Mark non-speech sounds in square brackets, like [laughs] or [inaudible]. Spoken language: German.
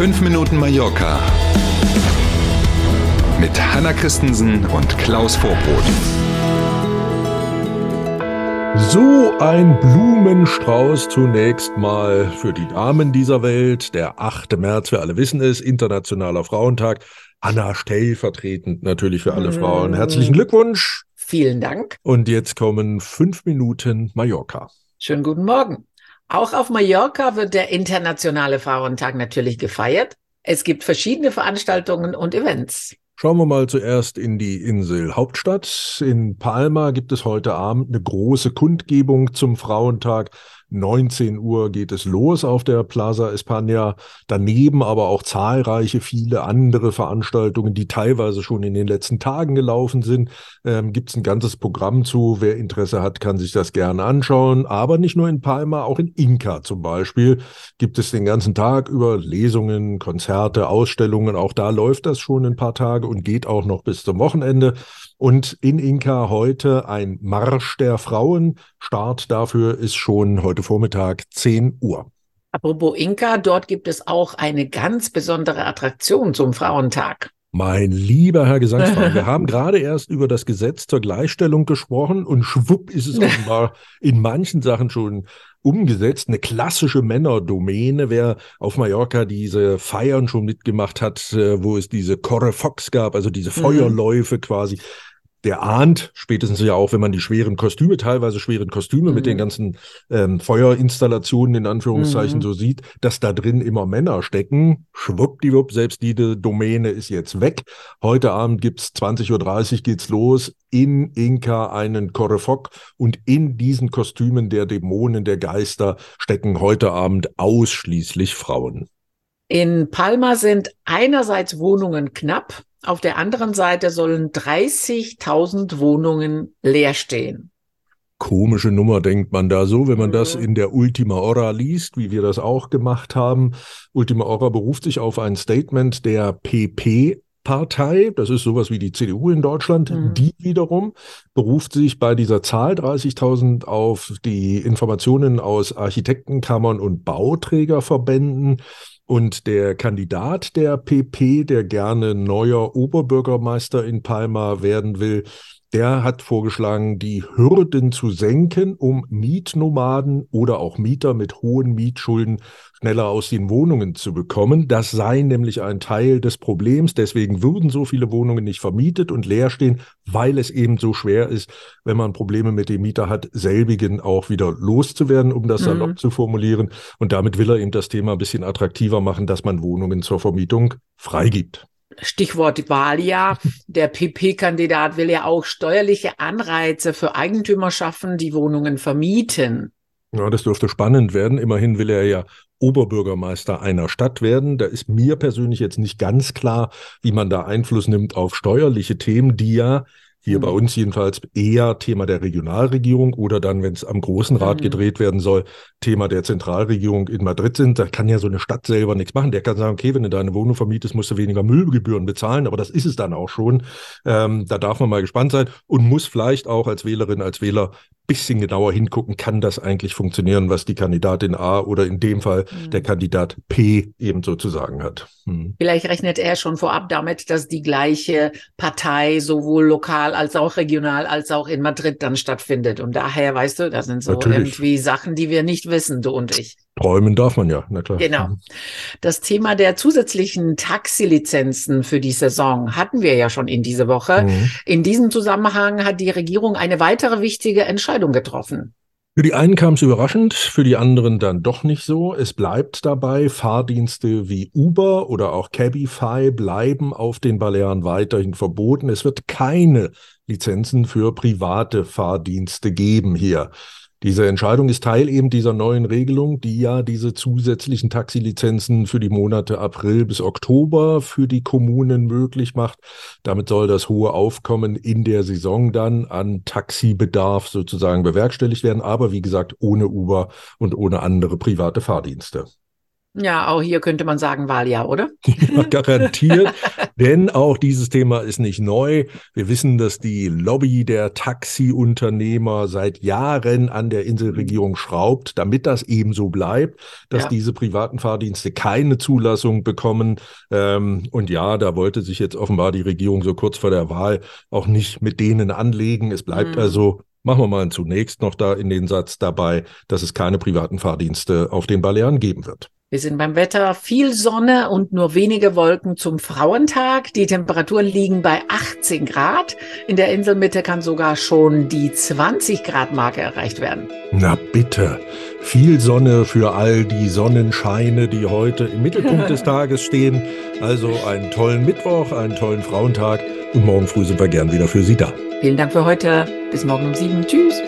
5 Minuten Mallorca mit Hanna Christensen und Klaus Vorbrot. So ein Blumenstrauß zunächst mal für die Damen dieser Welt. Der 8. März, wir alle wissen es, Internationaler Frauentag. Anna stellvertretend natürlich für alle Frauen. Herzlichen Glückwunsch. Vielen Dank. Und jetzt kommen fünf Minuten Mallorca. Schönen guten Morgen. Auch auf Mallorca wird der Internationale Frauentag natürlich gefeiert. Es gibt verschiedene Veranstaltungen und Events. Schauen wir mal zuerst in die Insel Hauptstadt. In Palma gibt es heute Abend eine große Kundgebung zum Frauentag. 19 Uhr geht es los auf der Plaza España. Daneben aber auch zahlreiche, viele andere Veranstaltungen, die teilweise schon in den letzten Tagen gelaufen sind. Ähm, Gibt es ein ganzes Programm zu. Wer Interesse hat, kann sich das gerne anschauen. Aber nicht nur in Palma, auch in Inka zum Beispiel gibt es den ganzen Tag über Lesungen, Konzerte, Ausstellungen. Auch da läuft das schon ein paar Tage und geht auch noch bis zum Wochenende. Und in Inka heute ein Marsch der Frauen. Start dafür ist schon heute Vormittag 10 Uhr. Apropos Inka, dort gibt es auch eine ganz besondere Attraktion zum Frauentag. Mein lieber Herr Gesangsverein, [laughs] wir haben gerade erst über das Gesetz zur Gleichstellung gesprochen und schwupp ist es offenbar in manchen Sachen schon umgesetzt. Eine klassische Männerdomäne. Wer auf Mallorca diese Feiern schon mitgemacht hat, äh, wo es diese Corre Fox gab, also diese mhm. Feuerläufe mhm. quasi, der ahnt, spätestens ja auch, wenn man die schweren Kostüme, teilweise schweren Kostüme mhm. mit den mhm. ganzen ähm, Feuerinstallationen in Anführungszeichen mhm. so sieht, dass da drin immer Männer stecken. Schwuppdiwupp, selbst diese Domäne ist jetzt weg. Heute Abend gibt's 20.30 Uhr geht's los. In Inka einen Korrefock und in diesen Kostümen der Dämonen, der Geister stecken heute Abend ausschließlich Frauen. In Palma sind einerseits Wohnungen knapp, auf der anderen Seite sollen 30.000 Wohnungen leer stehen. Komische Nummer, denkt man da so, wenn man mhm. das in der Ultima Hora liest, wie wir das auch gemacht haben. Ultima Hora beruft sich auf ein Statement der PP Partei, das ist sowas wie die CDU in Deutschland, mhm. die wiederum beruft sich bei dieser Zahl 30.000 auf die Informationen aus Architektenkammern und Bauträgerverbänden. Und der Kandidat der PP, der gerne neuer Oberbürgermeister in Palma werden will, der hat vorgeschlagen, die Hürden zu senken, um Mietnomaden oder auch Mieter mit hohen Mietschulden schneller aus den Wohnungen zu bekommen. Das sei nämlich ein Teil des Problems. Deswegen würden so viele Wohnungen nicht vermietet und leer stehen, weil es eben so schwer ist, wenn man Probleme mit dem Mieter hat, selbigen auch wieder loszuwerden, um das salopp mhm. zu formulieren. Und damit will er eben das Thema ein bisschen attraktiver machen, dass man Wohnungen zur Vermietung freigibt. Stichwort Wahljahr. Der PP-Kandidat will ja auch steuerliche Anreize für Eigentümer schaffen, die Wohnungen vermieten. Ja, das dürfte spannend werden. Immerhin will er ja Oberbürgermeister einer Stadt werden. Da ist mir persönlich jetzt nicht ganz klar, wie man da Einfluss nimmt auf steuerliche Themen, die ja hier mhm. bei uns jedenfalls eher Thema der Regionalregierung oder dann, wenn es am Großen Rat mhm. gedreht werden soll, Thema der Zentralregierung in Madrid sind. Da kann ja so eine Stadt selber nichts machen. Der kann sagen, okay, wenn du deine Wohnung vermietest, musst du weniger Müllgebühren bezahlen, aber das ist es dann auch schon. Ähm, da darf man mal gespannt sein und muss vielleicht auch als Wählerin, als Wähler bisschen genauer hingucken, kann das eigentlich funktionieren, was die Kandidatin A oder in dem Fall mhm. der Kandidat P eben sozusagen hat. Mhm. Vielleicht rechnet er schon vorab damit, dass die gleiche Partei sowohl lokal als auch regional als auch in Madrid dann stattfindet. Und daher, weißt du, das sind so Natürlich. irgendwie Sachen, die wir nicht wissen, du und ich. Träumen darf man ja, na klar. Genau. Mhm. Das Thema der zusätzlichen Taxilizenzen für die Saison hatten wir ja schon in dieser Woche. Mhm. In diesem Zusammenhang hat die Regierung eine weitere wichtige Entscheidung getroffen. Für die einen kam es überraschend, für die anderen dann doch nicht so. Es bleibt dabei, Fahrdienste wie Uber oder auch Cabify bleiben auf den Balearen weiterhin verboten. Es wird keine Lizenzen für private Fahrdienste geben hier. Diese Entscheidung ist Teil eben dieser neuen Regelung, die ja diese zusätzlichen Taxilizenzen für die Monate April bis Oktober für die Kommunen möglich macht. Damit soll das hohe Aufkommen in der Saison dann an Taxibedarf sozusagen bewerkstelligt werden, aber wie gesagt ohne Uber und ohne andere private Fahrdienste. Ja, auch hier könnte man sagen Wahljahr, oder? [laughs] Ja, garantiert. [laughs] Denn auch dieses Thema ist nicht neu. Wir wissen, dass die Lobby der Taxiunternehmer seit Jahren an der Inselregierung schraubt, damit das eben so bleibt, dass ja. diese privaten Fahrdienste keine Zulassung bekommen. Ähm, und ja, da wollte sich jetzt offenbar die Regierung so kurz vor der Wahl auch nicht mit denen anlegen. Es bleibt mhm. also Machen wir mal zunächst noch da in den Satz dabei, dass es keine privaten Fahrdienste auf den Balearen geben wird. Wir sind beim Wetter viel Sonne und nur wenige Wolken zum Frauentag. Die Temperaturen liegen bei 18 Grad. In der Inselmitte kann sogar schon die 20 Grad Marke erreicht werden. Na bitte. Viel Sonne für all die Sonnenscheine, die heute im Mittelpunkt des [laughs] Tages stehen. Also einen tollen Mittwoch, einen tollen Frauentag und morgen früh sind wir gern wieder für Sie da. Vielen Dank für heute. Bis morgen um sieben. Tschüss.